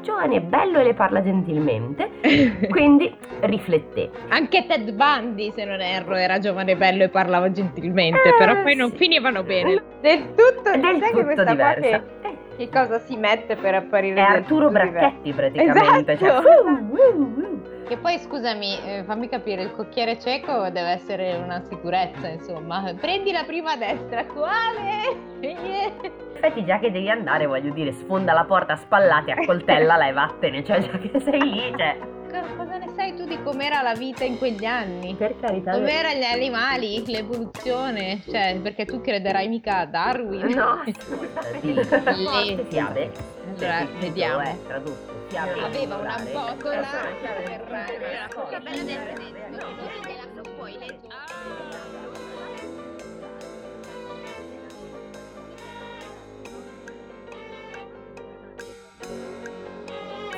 giovane è bello e le parla gentilmente, quindi rifletté. Anche Ted Bundy, se non erro, era giovane, bello e parlava gentilmente, Eh, però poi non sì. finivano bene. Del tutto, Del che tutto questa diversa. che, Eh, che cosa si mette per apparire È Arturo tutto diverso? Bracchetti praticamente. Esatto. Cioè, uh, uh, uh. Che poi, scusami, eh, fammi capire, il cocchiere cieco deve essere una sicurezza, insomma. Prendi la prima a destra, quale? effetti già che devi andare, voglio dire, sfonda la porta a spallate, a accoltella e vattene, cioè già che sei lì, cioè... Cosa ne sai tu di com'era la vita in quegli anni? Per carità. Com'erano gli animali, l'evoluzione, cioè, perché tu crederai mica a Darwin. No, assolutamente. le... Allora, vediamo. Eh, tradotto. Chiave. Aveva una botola per... Era bella del non puoi leggere.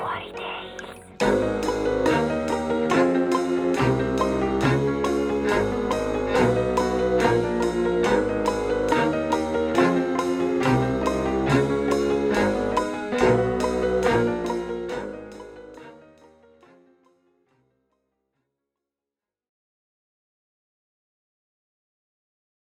40 days.